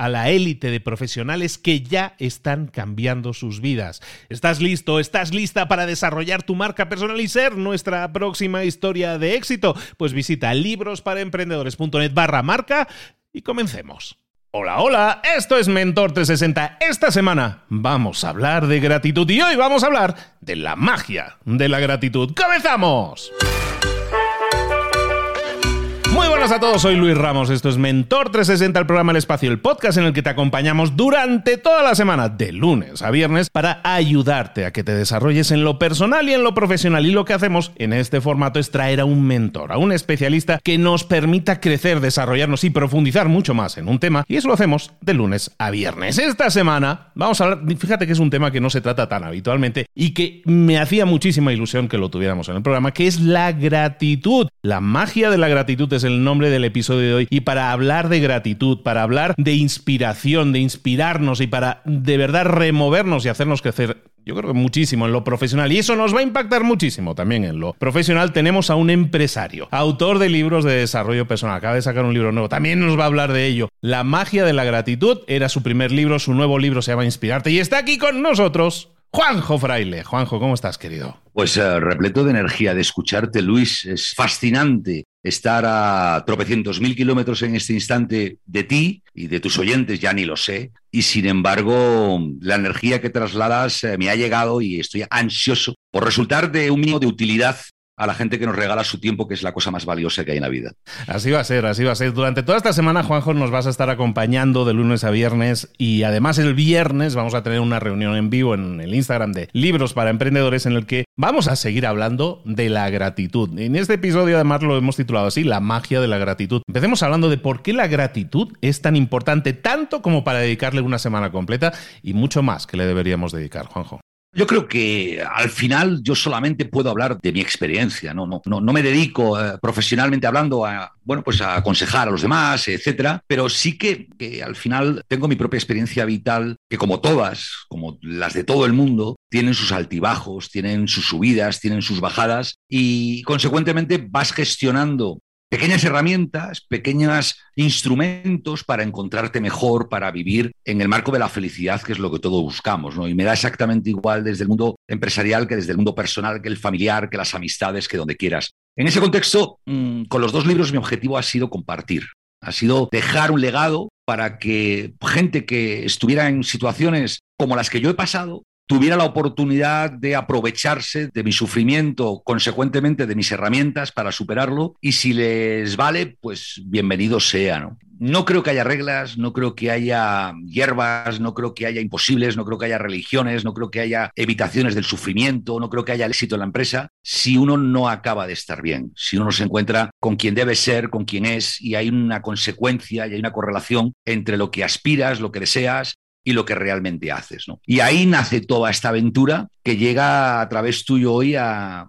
a la élite de profesionales que ya están cambiando sus vidas. ¿Estás listo? ¿Estás lista para desarrollar tu marca personal y ser nuestra próxima historia de éxito? Pues visita librosparaemprendedores.net barra marca y comencemos. Hola, hola, esto es Mentor 360. Esta semana vamos a hablar de gratitud y hoy vamos a hablar de la magia de la gratitud. ¡Comenzamos! Buenas a todos, soy Luis Ramos, esto es Mentor 360, el programa El Espacio, el podcast en el que te acompañamos durante toda la semana, de lunes a viernes, para ayudarte a que te desarrolles en lo personal y en lo profesional. Y lo que hacemos en este formato es traer a un mentor, a un especialista que nos permita crecer, desarrollarnos y profundizar mucho más en un tema. Y eso lo hacemos de lunes a viernes. Esta semana vamos a hablar, fíjate que es un tema que no se trata tan habitualmente y que me hacía muchísima ilusión que lo tuviéramos en el programa, que es la gratitud. La magia de la gratitud es el nombre del episodio de hoy. Y para hablar de gratitud, para hablar de inspiración, de inspirarnos y para de verdad removernos y hacernos crecer yo creo que muchísimo en lo profesional y eso nos va a impactar muchísimo también en lo profesional. Tenemos a un empresario, autor de libros de desarrollo personal, acaba de sacar un libro nuevo, también nos va a hablar de ello. La magia de la gratitud era su primer libro, su nuevo libro se llama Inspirarte y está aquí con nosotros Juanjo Fraile. Juanjo, ¿cómo estás, querido? Pues uh, repleto de energía de escucharte, Luis. Es fascinante estar a tropecientos mil kilómetros en este instante de ti y de tus oyentes, ya ni lo sé. Y sin embargo, la energía que trasladas uh, me ha llegado y estoy ansioso por resultar de un mínimo de utilidad a la gente que nos regala su tiempo, que es la cosa más valiosa que hay en la vida. Así va a ser, así va a ser. Durante toda esta semana, Juanjo, nos vas a estar acompañando de lunes a viernes y además el viernes vamos a tener una reunión en vivo en el Instagram de Libros para Emprendedores en el que vamos a seguir hablando de la gratitud. En este episodio además lo hemos titulado así, La magia de la gratitud. Empecemos hablando de por qué la gratitud es tan importante, tanto como para dedicarle una semana completa y mucho más que le deberíamos dedicar, Juanjo. Yo creo que al final yo solamente puedo hablar de mi experiencia, no, no, no, me dedico eh, profesionalmente hablando a, bueno, pues a aconsejar a los demás, etcétera, pero sí que, al final tengo mi propia experiencia vital, que como todas, como las de todo el mundo, tienen sus altibajos, tienen sus subidas, tienen sus bajadas y consecuentemente vas gestionando pequeñas herramientas, pequeños instrumentos para encontrarte mejor, para vivir en el marco de la felicidad, que es lo que todos buscamos. ¿no? Y me da exactamente igual desde el mundo empresarial que desde el mundo personal, que el familiar, que las amistades, que donde quieras. En ese contexto, mm, con los dos libros mi objetivo ha sido compartir, ha sido dejar un legado para que gente que estuviera en situaciones como las que yo he pasado tuviera la oportunidad de aprovecharse de mi sufrimiento, consecuentemente de mis herramientas para superarlo, y si les vale, pues bienvenido sea. ¿no? no creo que haya reglas, no creo que haya hierbas, no creo que haya imposibles, no creo que haya religiones, no creo que haya evitaciones del sufrimiento, no creo que haya éxito en la empresa, si uno no acaba de estar bien, si uno no se encuentra con quien debe ser, con quien es, y hay una consecuencia y hay una correlación entre lo que aspiras, lo que deseas y lo que realmente haces. ¿no? Y ahí nace toda esta aventura que llega a través tuyo hoy a,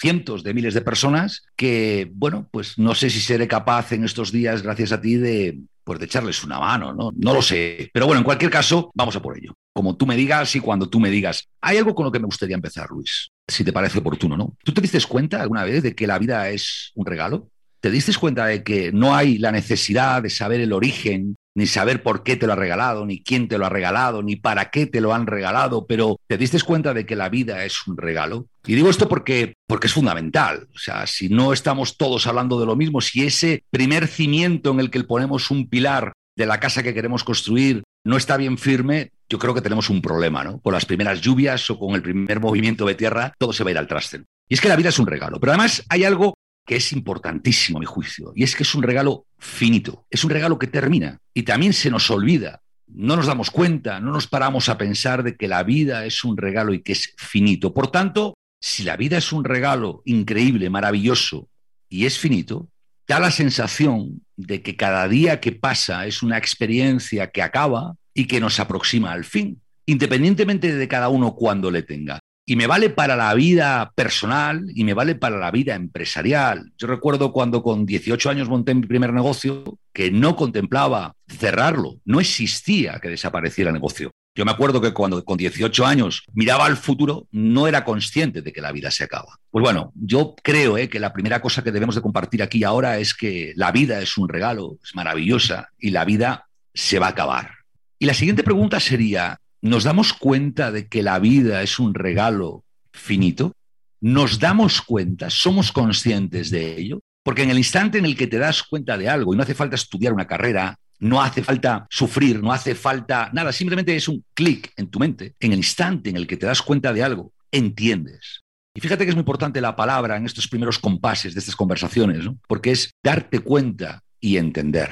cientos de miles de personas que, bueno, pues no sé si seré capaz en estos días, gracias a ti, de, pues echarles una mano, ¿no? No lo sé. Pero bueno, en cualquier caso, vamos a por ello. Como tú me digas y cuando tú me digas. Hay algo con lo que me gustaría empezar, Luis, si te parece oportuno, ¿no? ¿Tú te diste cuenta alguna vez de que la vida es un regalo? ¿Te diste cuenta de que no hay la necesidad de saber el origen, ni saber por qué te lo ha regalado, ni quién te lo ha regalado, ni para qué te lo han regalado, pero te diste cuenta de que la vida es un regalo? Y digo esto porque, porque es fundamental. O sea, si no estamos todos hablando de lo mismo, si ese primer cimiento en el que ponemos un pilar de la casa que queremos construir no está bien firme, yo creo que tenemos un problema, ¿no? Con las primeras lluvias o con el primer movimiento de tierra, todo se va a ir al traste. Y es que la vida es un regalo. Pero además hay algo que es importantísimo mi juicio, y es que es un regalo finito, es un regalo que termina y también se nos olvida. No nos damos cuenta, no nos paramos a pensar de que la vida es un regalo y que es finito. Por tanto, si la vida es un regalo increíble, maravilloso y es finito, da la sensación de que cada día que pasa es una experiencia que acaba y que nos aproxima al fin, independientemente de cada uno cuando le tenga. Y me vale para la vida personal y me vale para la vida empresarial. Yo recuerdo cuando con 18 años monté mi primer negocio que no contemplaba cerrarlo, no existía que desapareciera el negocio. Yo me acuerdo que cuando con 18 años miraba al futuro, no era consciente de que la vida se acaba. Pues bueno, yo creo eh, que la primera cosa que debemos de compartir aquí ahora es que la vida es un regalo, es maravillosa y la vida se va a acabar. Y la siguiente pregunta sería, ¿Nos damos cuenta de que la vida es un regalo finito? ¿Nos damos cuenta? ¿Somos conscientes de ello? Porque en el instante en el que te das cuenta de algo, y no hace falta estudiar una carrera, no hace falta sufrir, no hace falta nada, simplemente es un clic en tu mente, en el instante en el que te das cuenta de algo, entiendes. Y fíjate que es muy importante la palabra en estos primeros compases de estas conversaciones, porque es darte cuenta y entender.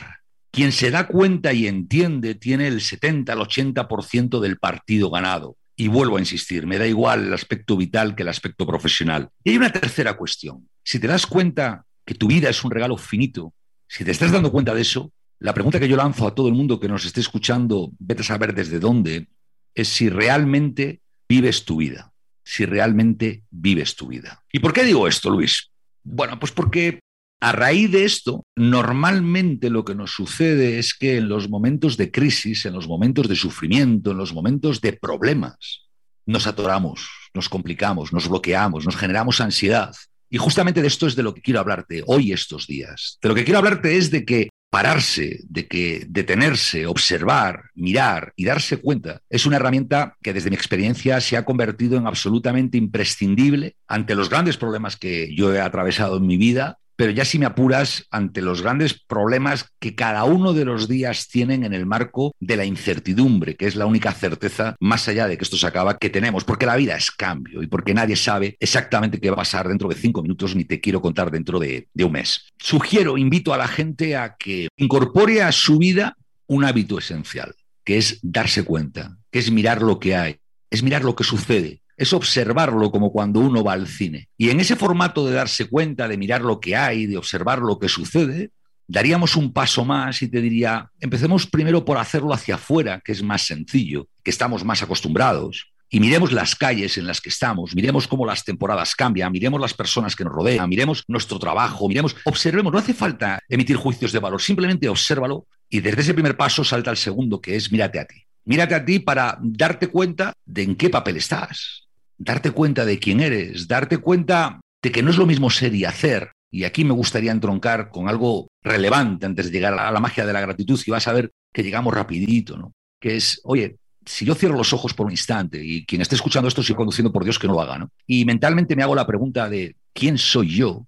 Quien se da cuenta y entiende tiene el 70 al 80% del partido ganado. Y vuelvo a insistir, me da igual el aspecto vital que el aspecto profesional. Y hay una tercera cuestión. Si te das cuenta que tu vida es un regalo finito, si te estás dando cuenta de eso, la pregunta que yo lanzo a todo el mundo que nos esté escuchando, vete a saber desde dónde, es si realmente vives tu vida, si realmente vives tu vida. ¿Y por qué digo esto, Luis? Bueno, pues porque a raíz de esto, normalmente lo que nos sucede es que en los momentos de crisis, en los momentos de sufrimiento, en los momentos de problemas, nos atoramos, nos complicamos, nos bloqueamos, nos generamos ansiedad. Y justamente de esto es de lo que quiero hablarte hoy estos días. De lo que quiero hablarte es de que pararse, de que detenerse, observar, mirar y darse cuenta es una herramienta que desde mi experiencia se ha convertido en absolutamente imprescindible ante los grandes problemas que yo he atravesado en mi vida pero ya si me apuras ante los grandes problemas que cada uno de los días tienen en el marco de la incertidumbre, que es la única certeza más allá de que esto se acaba que tenemos, porque la vida es cambio y porque nadie sabe exactamente qué va a pasar dentro de cinco minutos ni te quiero contar dentro de, de un mes. Sugiero, invito a la gente a que incorpore a su vida un hábito esencial, que es darse cuenta, que es mirar lo que hay, es mirar lo que sucede, es observarlo como cuando uno va al cine. Y en ese formato de darse cuenta, de mirar lo que hay, de observar lo que sucede, daríamos un paso más y te diría, empecemos primero por hacerlo hacia afuera, que es más sencillo, que estamos más acostumbrados. Y miremos las calles en las que estamos, miremos cómo las temporadas cambian, miremos las personas que nos rodean, miremos nuestro trabajo, miremos, observemos, no hace falta emitir juicios de valor, simplemente obsérvalo y desde ese primer paso salta al segundo, que es mírate a ti. Mírate a ti para darte cuenta de en qué papel estás, darte cuenta de quién eres, darte cuenta de que no es lo mismo ser y hacer. Y aquí me gustaría entroncar con algo relevante antes de llegar a la magia de la gratitud y vas a ver que llegamos rapidito, ¿no? Que es, oye, si yo cierro los ojos por un instante y quien esté escuchando esto sigue conduciendo por Dios que no lo haga, ¿no? Y mentalmente me hago la pregunta de ¿quién soy yo?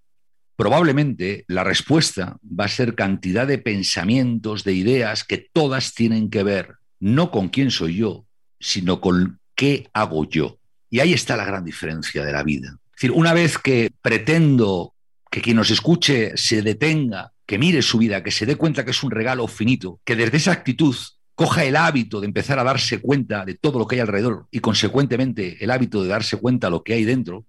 Probablemente la respuesta va a ser cantidad de pensamientos, de ideas que todas tienen que ver no con quién soy yo, sino con qué hago yo. Y ahí está la gran diferencia de la vida. Es decir, una vez que pretendo que quien nos escuche se detenga, que mire su vida, que se dé cuenta que es un regalo finito, que desde esa actitud coja el hábito de empezar a darse cuenta de todo lo que hay alrededor y consecuentemente el hábito de darse cuenta de lo que hay dentro,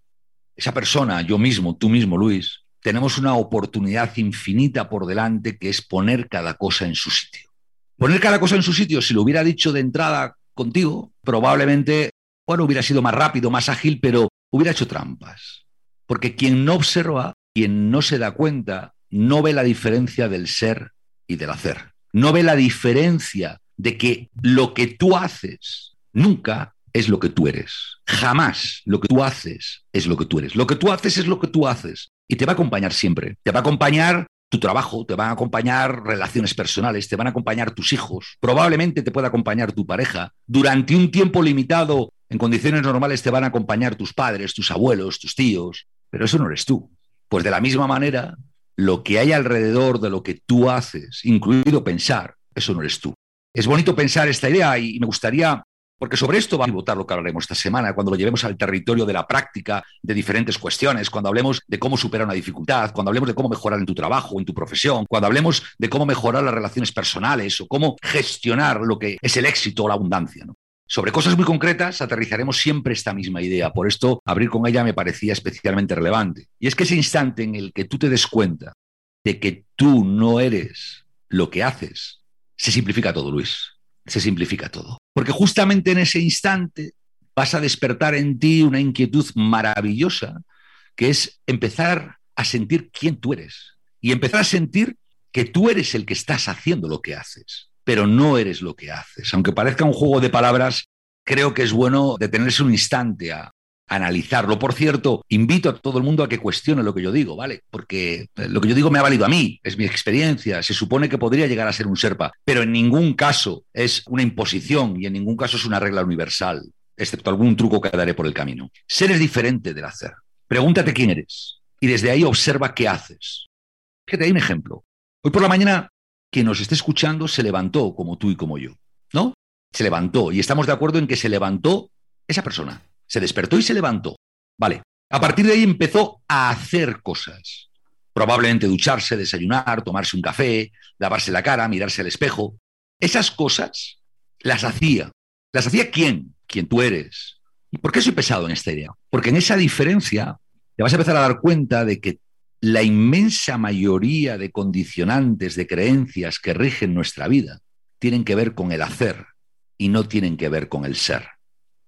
esa persona, yo mismo, tú mismo, Luis, tenemos una oportunidad infinita por delante que es poner cada cosa en su sitio. Poner cada cosa en su sitio, si lo hubiera dicho de entrada contigo, probablemente, bueno, hubiera sido más rápido, más ágil, pero hubiera hecho trampas. Porque quien no observa, quien no se da cuenta, no ve la diferencia del ser y del hacer. No ve la diferencia de que lo que tú haces nunca es lo que tú eres. Jamás lo que tú haces es lo que tú eres. Lo que tú haces es lo que tú haces. Y te va a acompañar siempre. Te va a acompañar tu trabajo, te van a acompañar relaciones personales, te van a acompañar tus hijos, probablemente te pueda acompañar tu pareja. Durante un tiempo limitado, en condiciones normales, te van a acompañar tus padres, tus abuelos, tus tíos, pero eso no eres tú. Pues de la misma manera, lo que hay alrededor de lo que tú haces, incluido pensar, eso no eres tú. Es bonito pensar esta idea y me gustaría porque sobre esto va a votar lo que hablaremos esta semana, cuando lo llevemos al territorio de la práctica de diferentes cuestiones, cuando hablemos de cómo superar una dificultad, cuando hablemos de cómo mejorar en tu trabajo, en tu profesión, cuando hablemos de cómo mejorar las relaciones personales o cómo gestionar lo que es el éxito o la abundancia. Sobre cosas muy concretas aterrizaremos siempre esta misma idea. Por esto, abrir con ella me parecía especialmente relevante. Y es que ese instante en el que tú te des cuenta de que tú no eres lo que haces, se simplifica todo, Luis. Se simplifica todo. Porque justamente en ese instante vas a despertar en ti una inquietud maravillosa, que es empezar a sentir quién tú eres y empezar a sentir que tú eres el que estás haciendo lo que haces, pero no eres lo que haces. Aunque parezca un juego de palabras, creo que es bueno detenerse un instante a, analizarlo. Por cierto, invito a todo el mundo a que cuestione lo que yo digo, ¿vale? Porque eh, lo que yo digo me ha valido a mí, es mi experiencia, se supone que podría llegar a ser un Serpa, pero en ningún caso es una imposición y en ningún caso es una regla universal, excepto algún truco que daré por el camino. Ser es diferente del hacer. Pregúntate quién eres y desde ahí observa qué haces. Fíjate, hay un ejemplo. Hoy por la mañana, quien nos esté escuchando se levantó como tú y como yo, ¿no? Se levantó y estamos de acuerdo en que se levantó esa persona. Se despertó y se levantó. Vale. A partir de ahí empezó a hacer cosas. Probablemente ducharse, desayunar, tomarse un café, lavarse la cara, mirarse al espejo. Esas cosas las hacía. ¿Las hacía quién? ¿Quién tú eres? ¿Y por qué soy pesado en esta idea? Porque en esa diferencia te vas a empezar a dar cuenta de que la inmensa mayoría de condicionantes, de creencias que rigen nuestra vida, tienen que ver con el hacer y no tienen que ver con el ser.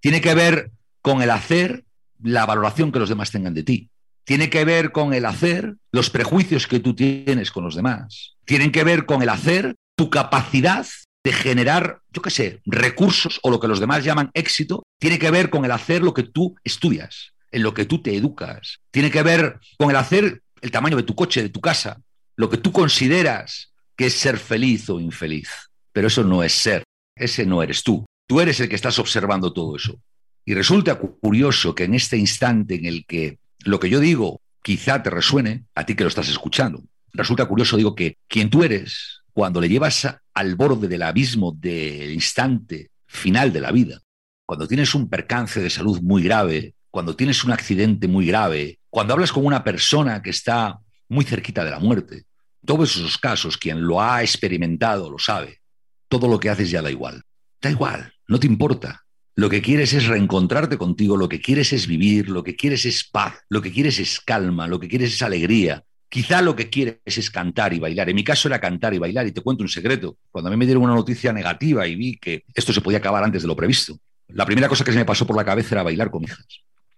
Tiene que ver con el hacer la valoración que los demás tengan de ti. Tiene que ver con el hacer los prejuicios que tú tienes con los demás. Tienen que ver con el hacer tu capacidad de generar, yo qué sé, recursos o lo que los demás llaman éxito. Tiene que ver con el hacer lo que tú estudias, en lo que tú te educas. Tiene que ver con el hacer el tamaño de tu coche, de tu casa, lo que tú consideras que es ser feliz o infeliz. Pero eso no es ser, ese no eres tú. Tú eres el que estás observando todo eso. Y resulta curioso que en este instante en el que lo que yo digo quizá te resuene, a ti que lo estás escuchando, resulta curioso, digo, que quien tú eres, cuando le llevas al borde del abismo del instante final de la vida, cuando tienes un percance de salud muy grave, cuando tienes un accidente muy grave, cuando hablas con una persona que está muy cerquita de la muerte, todos esos casos, quien lo ha experimentado lo sabe, todo lo que haces ya da igual. Da igual, no te importa. Lo que quieres es reencontrarte contigo, lo que quieres es vivir, lo que quieres es paz, lo que quieres es calma, lo que quieres es alegría. Quizá lo que quieres es cantar y bailar. En mi caso era cantar y bailar y te cuento un secreto. Cuando a mí me dieron una noticia negativa y vi que esto se podía acabar antes de lo previsto, la primera cosa que se me pasó por la cabeza era bailar con hijas.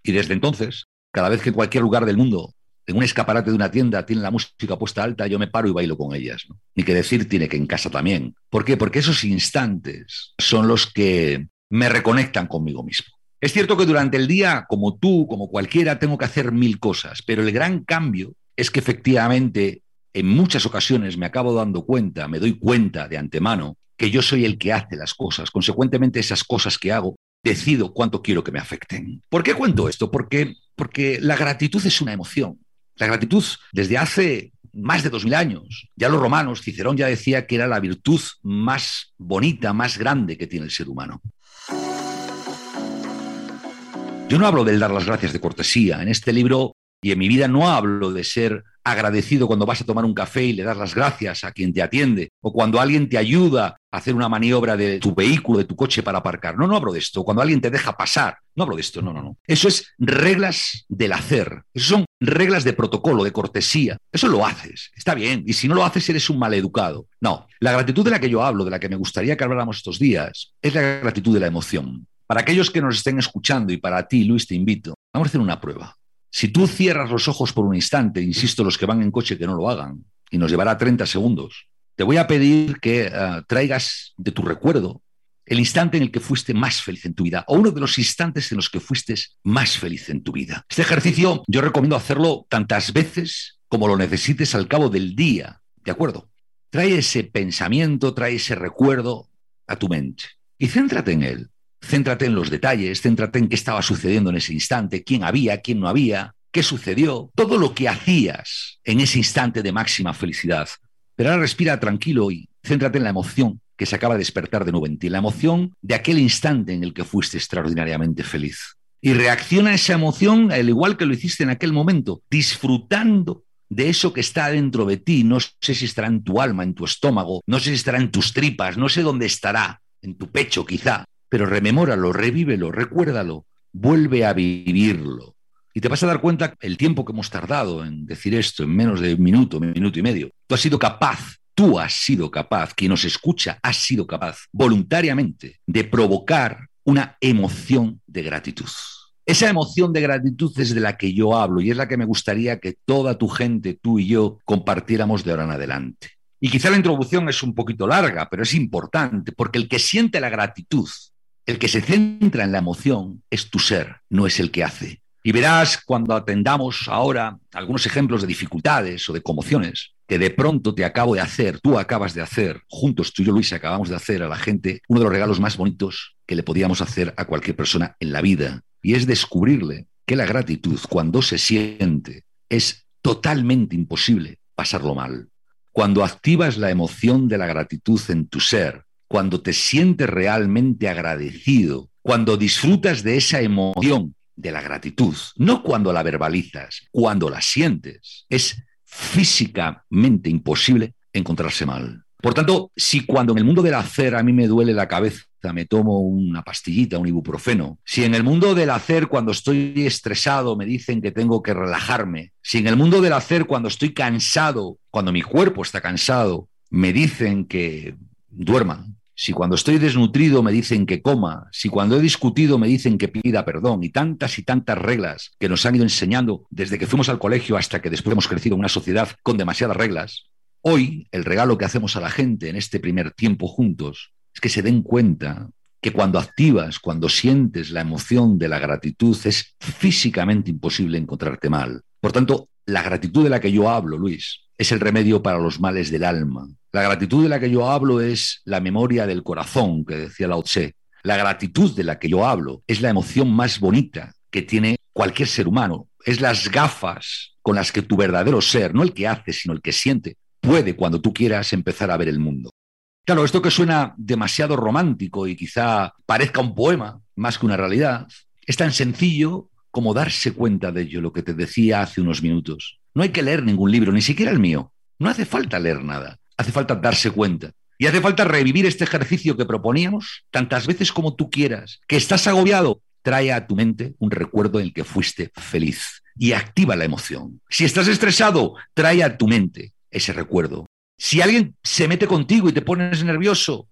Y desde entonces, cada vez que en cualquier lugar del mundo, en un escaparate de una tienda, tienen la música puesta alta, yo me paro y bailo con ellas. Ni que decir tiene que en casa también. ¿Por qué? Porque esos instantes son los que me reconectan conmigo mismo. Es cierto que durante el día, como tú, como cualquiera, tengo que hacer mil cosas, pero el gran cambio es que efectivamente en muchas ocasiones me acabo dando cuenta, me doy cuenta de antemano que yo soy el que hace las cosas. Consecuentemente, esas cosas que hago, decido cuánto quiero que me afecten. ¿Por qué cuento esto? Porque, porque la gratitud es una emoción. La gratitud, desde hace más de dos mil años, ya los romanos, Cicerón ya decía que era la virtud más bonita, más grande que tiene el ser humano. Yo no hablo del dar las gracias de cortesía. En este libro y en mi vida no hablo de ser agradecido cuando vas a tomar un café y le das las gracias a quien te atiende, o cuando alguien te ayuda a hacer una maniobra de tu vehículo, de tu coche para aparcar. No, no hablo de esto. Cuando alguien te deja pasar, no hablo de esto, no, no, no. Eso es reglas del hacer. Eso son reglas de protocolo, de cortesía. Eso lo haces. Está bien. Y si no lo haces, eres un maleducado. No. La gratitud de la que yo hablo, de la que me gustaría que habláramos estos días, es la gratitud de la emoción. Para aquellos que nos estén escuchando y para ti, Luis, te invito, vamos a hacer una prueba. Si tú cierras los ojos por un instante, insisto, los que van en coche que no lo hagan, y nos llevará 30 segundos, te voy a pedir que eh, traigas de tu recuerdo el instante en el que fuiste más feliz en tu vida o uno de los instantes en los que fuiste más feliz en tu vida. Este ejercicio yo recomiendo hacerlo tantas veces como lo necesites al cabo del día, ¿de acuerdo? Trae ese pensamiento, trae ese recuerdo a tu mente y céntrate en él. Céntrate en los detalles, céntrate en qué estaba sucediendo en ese instante, quién había, quién no había, qué sucedió, todo lo que hacías en ese instante de máxima felicidad. Pero ahora respira tranquilo y céntrate en la emoción que se acaba de despertar de nuevo en ti, la emoción de aquel instante en el que fuiste extraordinariamente feliz. Y reacciona a esa emoción al igual que lo hiciste en aquel momento, disfrutando de eso que está dentro de ti. No sé si estará en tu alma, en tu estómago, no sé si estará en tus tripas, no sé dónde estará, en tu pecho quizá, pero rememóralo, revívelo, recuérdalo, vuelve a vivirlo. Y te vas a dar cuenta el tiempo que hemos tardado en decir esto, en menos de un minuto, minuto y medio. Tú has sido capaz, tú has sido capaz, quien nos escucha, has sido capaz voluntariamente de provocar una emoción de gratitud. Esa emoción de gratitud es de la que yo hablo y es la que me gustaría que toda tu gente, tú y yo, compartiéramos de ahora en adelante. Y quizá la introducción es un poquito larga, pero es importante porque el que siente la gratitud el que se centra en la emoción es tu ser, no es el que hace. Y verás cuando atendamos ahora algunos ejemplos de dificultades o de conmociones que de pronto te acabo de hacer, tú acabas de hacer, juntos tú y yo, Luis, acabamos de hacer a la gente uno de los regalos más bonitos que le podíamos hacer a cualquier persona en la vida. Y es descubrirle que la gratitud, cuando se siente, es totalmente imposible pasarlo mal. Cuando activas la emoción de la gratitud en tu ser, cuando te sientes realmente agradecido, cuando disfrutas de esa emoción de la gratitud, no cuando la verbalizas, cuando la sientes, es físicamente imposible encontrarse mal. Por tanto, si cuando en el mundo del hacer a mí me duele la cabeza, me tomo una pastillita, un ibuprofeno, si en el mundo del hacer cuando estoy estresado me dicen que tengo que relajarme, si en el mundo del hacer cuando estoy cansado, cuando mi cuerpo está cansado, me dicen que duerman, si cuando estoy desnutrido me dicen que coma, si cuando he discutido me dicen que pida perdón, y tantas y tantas reglas que nos han ido enseñando desde que fuimos al colegio hasta que después hemos crecido en una sociedad con demasiadas reglas, hoy el regalo que hacemos a la gente en este primer tiempo juntos es que se den cuenta que cuando activas, cuando sientes la emoción de la gratitud, es físicamente imposible encontrarte mal. Por tanto, la gratitud de la que yo hablo, Luis, es el remedio para los males del alma. La gratitud de la que yo hablo es la memoria del corazón, que decía Lao Tse. La gratitud de la que yo hablo es la emoción más bonita que tiene cualquier ser humano. Es las gafas con las que tu verdadero ser, no el que hace, sino el que siente, puede cuando tú quieras empezar a ver el mundo. Claro, esto que suena demasiado romántico y quizá parezca un poema más que una realidad, es tan sencillo como darse cuenta de ello, lo que te decía hace unos minutos. No hay que leer ningún libro, ni siquiera el mío. No hace falta leer nada, hace falta darse cuenta. Y hace falta revivir este ejercicio que proponíamos tantas veces como tú quieras. Que estás agobiado, trae a tu mente un recuerdo en el que fuiste feliz y activa la emoción. Si estás estresado, trae a tu mente ese recuerdo. Si alguien se mete contigo y te pones nervioso,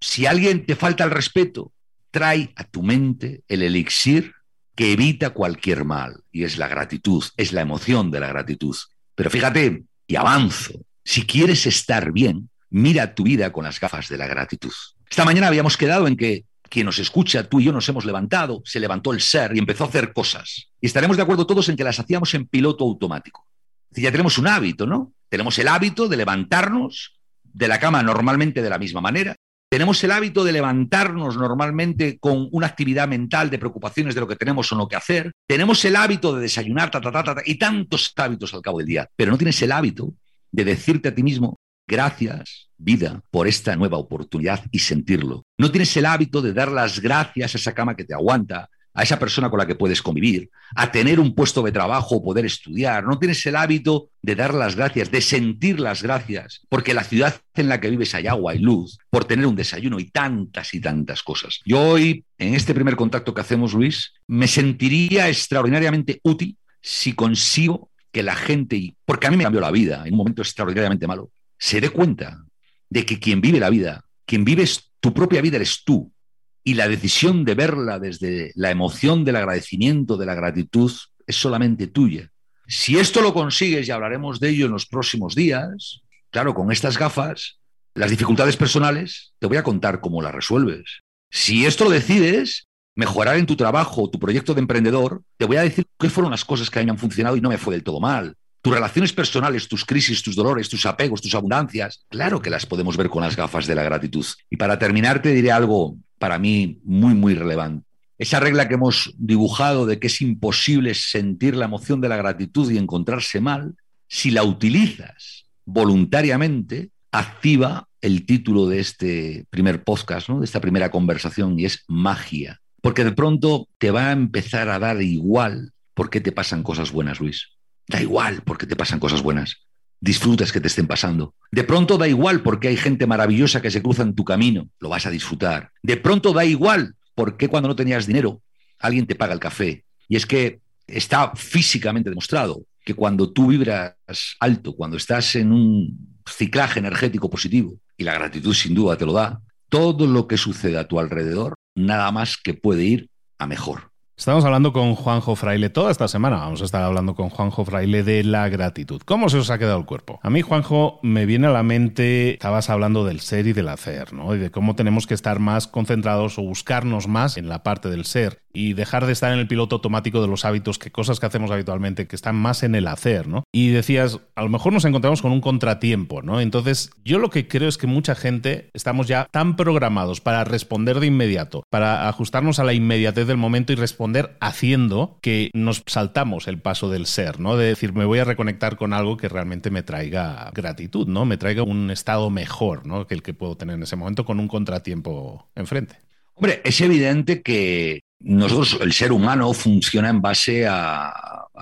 si alguien te falta el respeto, trae a tu mente el elixir que evita cualquier mal, y es la gratitud, es la emoción de la gratitud. Pero fíjate, y avanzo, si quieres estar bien, mira tu vida con las gafas de la gratitud. Esta mañana habíamos quedado en que quien nos escucha, tú y yo nos hemos levantado, se levantó el ser y empezó a hacer cosas. Y estaremos de acuerdo todos en que las hacíamos en piloto automático. ya tenemos un hábito, ¿no? Tenemos el hábito de levantarnos de la cama normalmente de la misma manera, tenemos el hábito de levantarnos normalmente con una actividad mental de preocupaciones de lo que tenemos o no que hacer. Tenemos el hábito de desayunar, ta, ta, ta, ta, y tantos hábitos al cabo del día. Pero no tienes el hábito de decirte a ti mismo, gracias, vida, por esta nueva oportunidad y sentirlo. No tienes el hábito de dar las gracias a esa cama que te aguanta, a esa persona con la que puedes convivir, a tener un puesto de trabajo o poder estudiar. No tienes el hábito de dar las gracias, de sentir las gracias, porque la ciudad en la que vives hay agua y luz, por tener un desayuno y tantas y tantas cosas. Yo hoy, en este primer contacto que hacemos, Luis, me sentiría extraordinariamente útil si consigo que la gente, porque a mí me cambió la vida en un momento extraordinariamente malo, se dé cuenta de que quien vive la vida, quien vives tu propia vida eres tú, y la decisión de verla desde la emoción del agradecimiento, de la gratitud, es solamente tuya. Si esto lo consigues, y hablaremos de ello en los próximos días, claro, con estas gafas, las dificultades personales, te voy a contar cómo las resuelves. Si esto lo decides, mejorar en tu trabajo, tu proyecto de emprendedor, te voy a decir qué fueron las cosas que a mí me han funcionado y no me fue del todo mal. Tus relaciones personales, tus crisis, tus dolores, tus apegos, tus abundancias, claro que las podemos ver con las gafas de la gratitud. Y para terminar te diré algo para mí muy, muy relevante. Esa regla que hemos dibujado de que es imposible sentir la emoción de la gratitud y encontrarse mal, si la utilizas voluntariamente, activa el título de este primer podcast, ¿no? de esta primera conversación, y es magia. Porque de pronto te va a empezar a dar igual por qué te pasan cosas buenas, Luis. Da igual por qué te pasan cosas buenas disfrutas que te estén pasando. De pronto da igual porque hay gente maravillosa que se cruza en tu camino, lo vas a disfrutar. De pronto da igual porque cuando no tenías dinero alguien te paga el café. Y es que está físicamente demostrado que cuando tú vibras alto, cuando estás en un ciclaje energético positivo, y la gratitud sin duda te lo da, todo lo que sucede a tu alrededor, nada más que puede ir a mejor. Estamos hablando con Juanjo Fraile toda esta semana. Vamos a estar hablando con Juanjo Fraile de la gratitud. ¿Cómo se os ha quedado el cuerpo? A mí, Juanjo, me viene a la mente, estabas hablando del ser y del hacer, ¿no? Y de cómo tenemos que estar más concentrados o buscarnos más en la parte del ser y dejar de estar en el piloto automático de los hábitos, que cosas que hacemos habitualmente, que están más en el hacer, ¿no? Y decías, a lo mejor nos encontramos con un contratiempo, ¿no? Entonces, yo lo que creo es que mucha gente estamos ya tan programados para responder de inmediato, para ajustarnos a la inmediatez del momento y responder haciendo que nos saltamos el paso del ser, ¿no? De decir, me voy a reconectar con algo que realmente me traiga gratitud, ¿no? Me traiga un estado mejor, ¿no? Que el que puedo tener en ese momento con un contratiempo enfrente. Hombre, es evidente que nosotros, el ser humano, funciona en base a,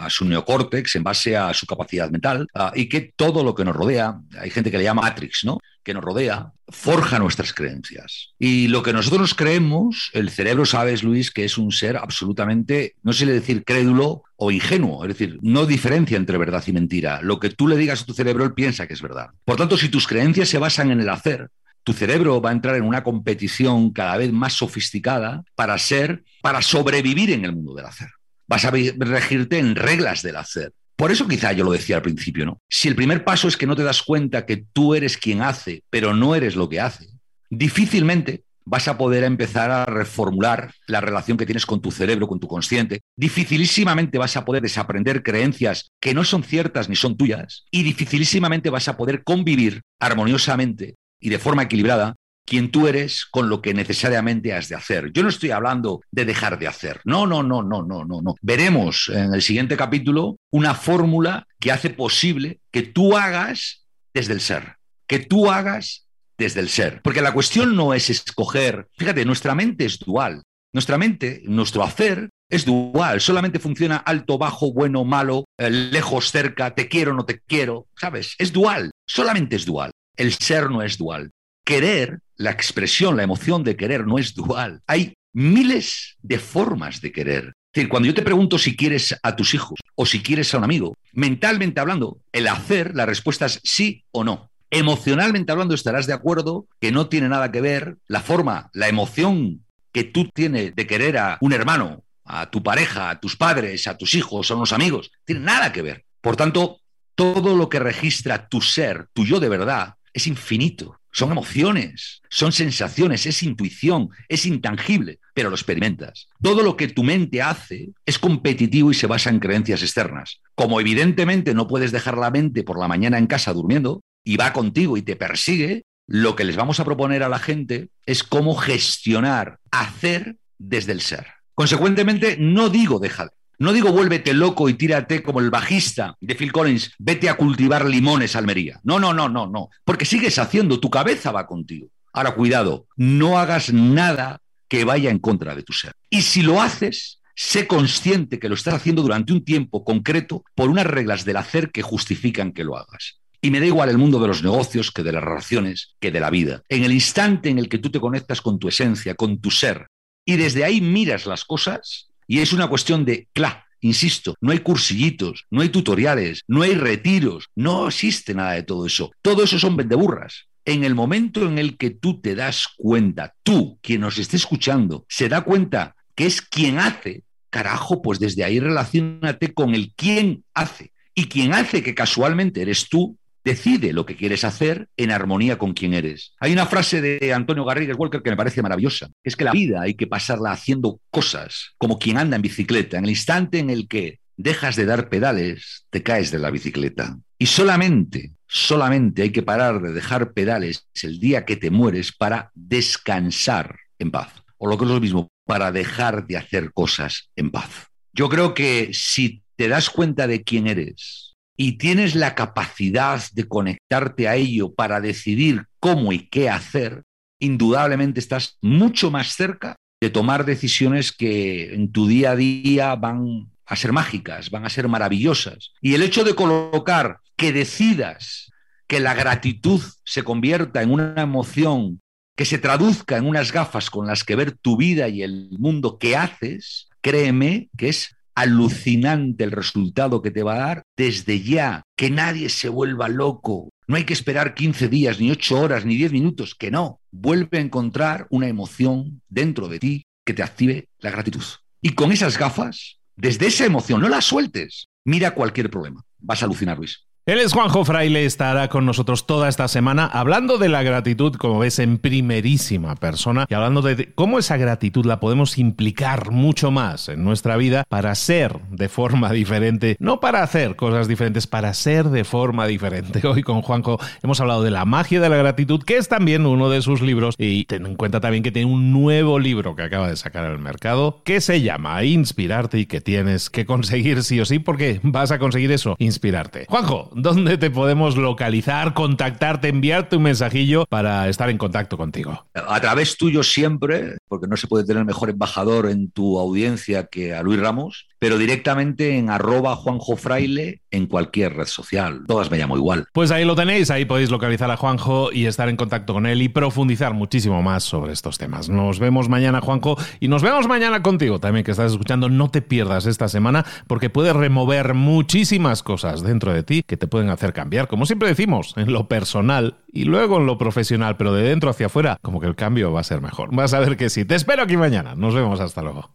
su neocórtex, en base a su capacidad mental, y que todo lo que nos rodea, hay gente que le llama Matrix, ¿no? Que nos rodea, forja nuestras creencias. Y lo que nosotros creemos, el cerebro, sabes, Luis, que es un ser absolutamente, no sé decir crédulo o ingenuo, es decir, no diferencia entre verdad y mentira. Lo que tú le digas a tu cerebro, él piensa que es verdad. Por tanto, si tus creencias se basan en el hacer, tu cerebro va a entrar en una competición cada vez más sofisticada para ser, para sobrevivir en el mundo del hacer. Vas a regirte en reglas del hacer. Por eso quizá yo lo decía al principio, ¿no? Si el primer paso es que no te das cuenta que tú eres quien hace, pero no eres lo que hace, difícilmente vas a poder empezar a reformular la relación que tienes con tu cerebro, con tu consciente. Dificilísimamente vas a poder desaprender creencias que no son ciertas ni son tuyas y dificilísimamente vas a poder convivir armoniosamente y de forma equilibrada quien tú eres con lo que necesariamente has de hacer. Yo no estoy hablando de dejar de hacer. No, no, no, no, no, no, no. Veremos en el siguiente capítulo una fórmula que hace posible que tú hagas desde el ser, que tú hagas desde el ser. Porque la cuestión no es escoger, fíjate, nuestra mente es dual. Nuestra mente, nuestro hacer es dual, solamente funciona alto, bajo, bueno, malo, eh, lejos, cerca, te quiero, no te quiero, ¿sabes? Es dual, solamente es dual el ser no es dual. Querer, la expresión, la emoción de querer no es dual. Hay miles de formas de querer. Es decir, cuando yo te pregunto si quieres a tus hijos o si quieres a un amigo, mentalmente hablando, el hacer, la respuesta es sí o no. Emocionalmente hablando, estarás de acuerdo que no tiene nada que ver la forma, la emoción que tú tienes de querer a un hermano, a tu pareja, a tus padres, a tus hijos, a unos amigos. Tiene nada que ver. Por tanto, todo lo que registra tu ser, tu yo de verdad, es infinito. Son emociones, son sensaciones, es intuición, es intangible, pero lo experimentas. Todo lo que tu mente hace es competitivo y se basa en creencias externas. Como evidentemente no puedes dejar la mente por la mañana en casa durmiendo y va contigo y te persigue, lo que les vamos a proponer a la gente es cómo gestionar, hacer desde el ser. Consecuentemente, no digo dejar, no digo vuélvete loco y tírate como el bajista de Phil Collins, vete a cultivar limones, Almería. No, no, no, no, no. Porque sigues haciendo, tu cabeza va contigo. Ahora, cuidado, no hagas nada que vaya en contra de tu ser. Y si lo haces, sé consciente que lo estás haciendo durante un tiempo concreto por unas reglas del hacer que justifican que lo hagas. Y me da igual el mundo de los negocios que de las relaciones, que de la vida. En el instante en el que tú te conectas con tu esencia, con tu ser, y desde ahí miras las cosas, y es una cuestión de, claro, insisto, no hay cursillitos, no hay tutoriales, no hay retiros, no existe nada de todo eso. Todo eso son vendeburras. En el momento en el que tú te das cuenta, tú, quien nos esté escuchando, se da cuenta que es quien hace, carajo, pues desde ahí relacionate con el quién hace. Y quien hace, que casualmente eres tú, decide lo que quieres hacer en armonía con quien eres. Hay una frase de Antonio Garrigues Walker que me parece maravillosa, es que la vida hay que pasarla haciendo cosas como quien anda en bicicleta. En el instante en el que dejas de dar pedales, te caes de la bicicleta. Y solamente, solamente hay que parar de dejar pedales el día que te mueres para descansar en paz. O lo que es lo mismo, para dejar de hacer cosas en paz. Yo creo que si te das cuenta de quién eres y tienes la capacidad de conectarte a ello para decidir cómo y qué hacer, indudablemente estás mucho más cerca de tomar decisiones que en tu día a día van a ser mágicas, van a ser maravillosas. Y el hecho de colocar que decidas que la gratitud se convierta en una emoción que se traduzca en unas gafas con las que ver tu vida y el mundo que haces, créeme que es alucinante el resultado que te va a dar desde ya, que nadie se vuelva loco. No hay que esperar 15 días, ni 8 horas, ni 10 minutos, que no. Vuelve a encontrar una emoción dentro de ti que te active la gratitud. Y con esas gafas, desde esa emoción, no la sueltes. Mira cualquier problema. Vas a alucinar, Luis. Él es Juanjo Fraile, estará con nosotros toda esta semana hablando de la gratitud, como ves, en primerísima persona y hablando de cómo esa gratitud la podemos implicar mucho más en nuestra vida para ser de forma diferente, no para hacer cosas diferentes, para ser de forma diferente. Hoy con Juanjo hemos hablado de la magia de la gratitud, que es también uno de sus libros y ten en cuenta también que tiene un nuevo libro que acaba de sacar al mercado que se llama Inspirarte y que tienes que conseguir sí o sí porque vas a conseguir eso, inspirarte. Juanjo, ¿dónde te podemos localizar, contactarte, enviarte un mensajillo para estar en contacto contigo? A través tuyo siempre, porque no se puede tener mejor embajador en tu audiencia que a Luis Ramos, pero directamente en arroba Juanjo Fraile en cualquier red social. Todas me llamo igual. Pues ahí lo tenéis, ahí podéis localizar a Juanjo y estar en contacto con él y profundizar muchísimo más sobre estos temas. Nos vemos mañana, Juanjo, y nos vemos mañana contigo también que estás escuchando. No te pierdas esta semana porque puedes remover muchísimas cosas dentro de ti que te pueden hacer cambiar, como siempre decimos, en lo personal y luego en lo profesional, pero de dentro hacia afuera, como que el cambio va a ser mejor. Vas a ver que sí. Te espero aquí mañana. Nos vemos hasta luego.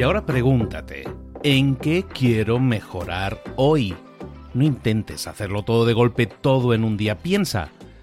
Y ahora pregúntate, ¿en qué quiero mejorar hoy? No intentes hacerlo todo de golpe, todo en un día. Piensa,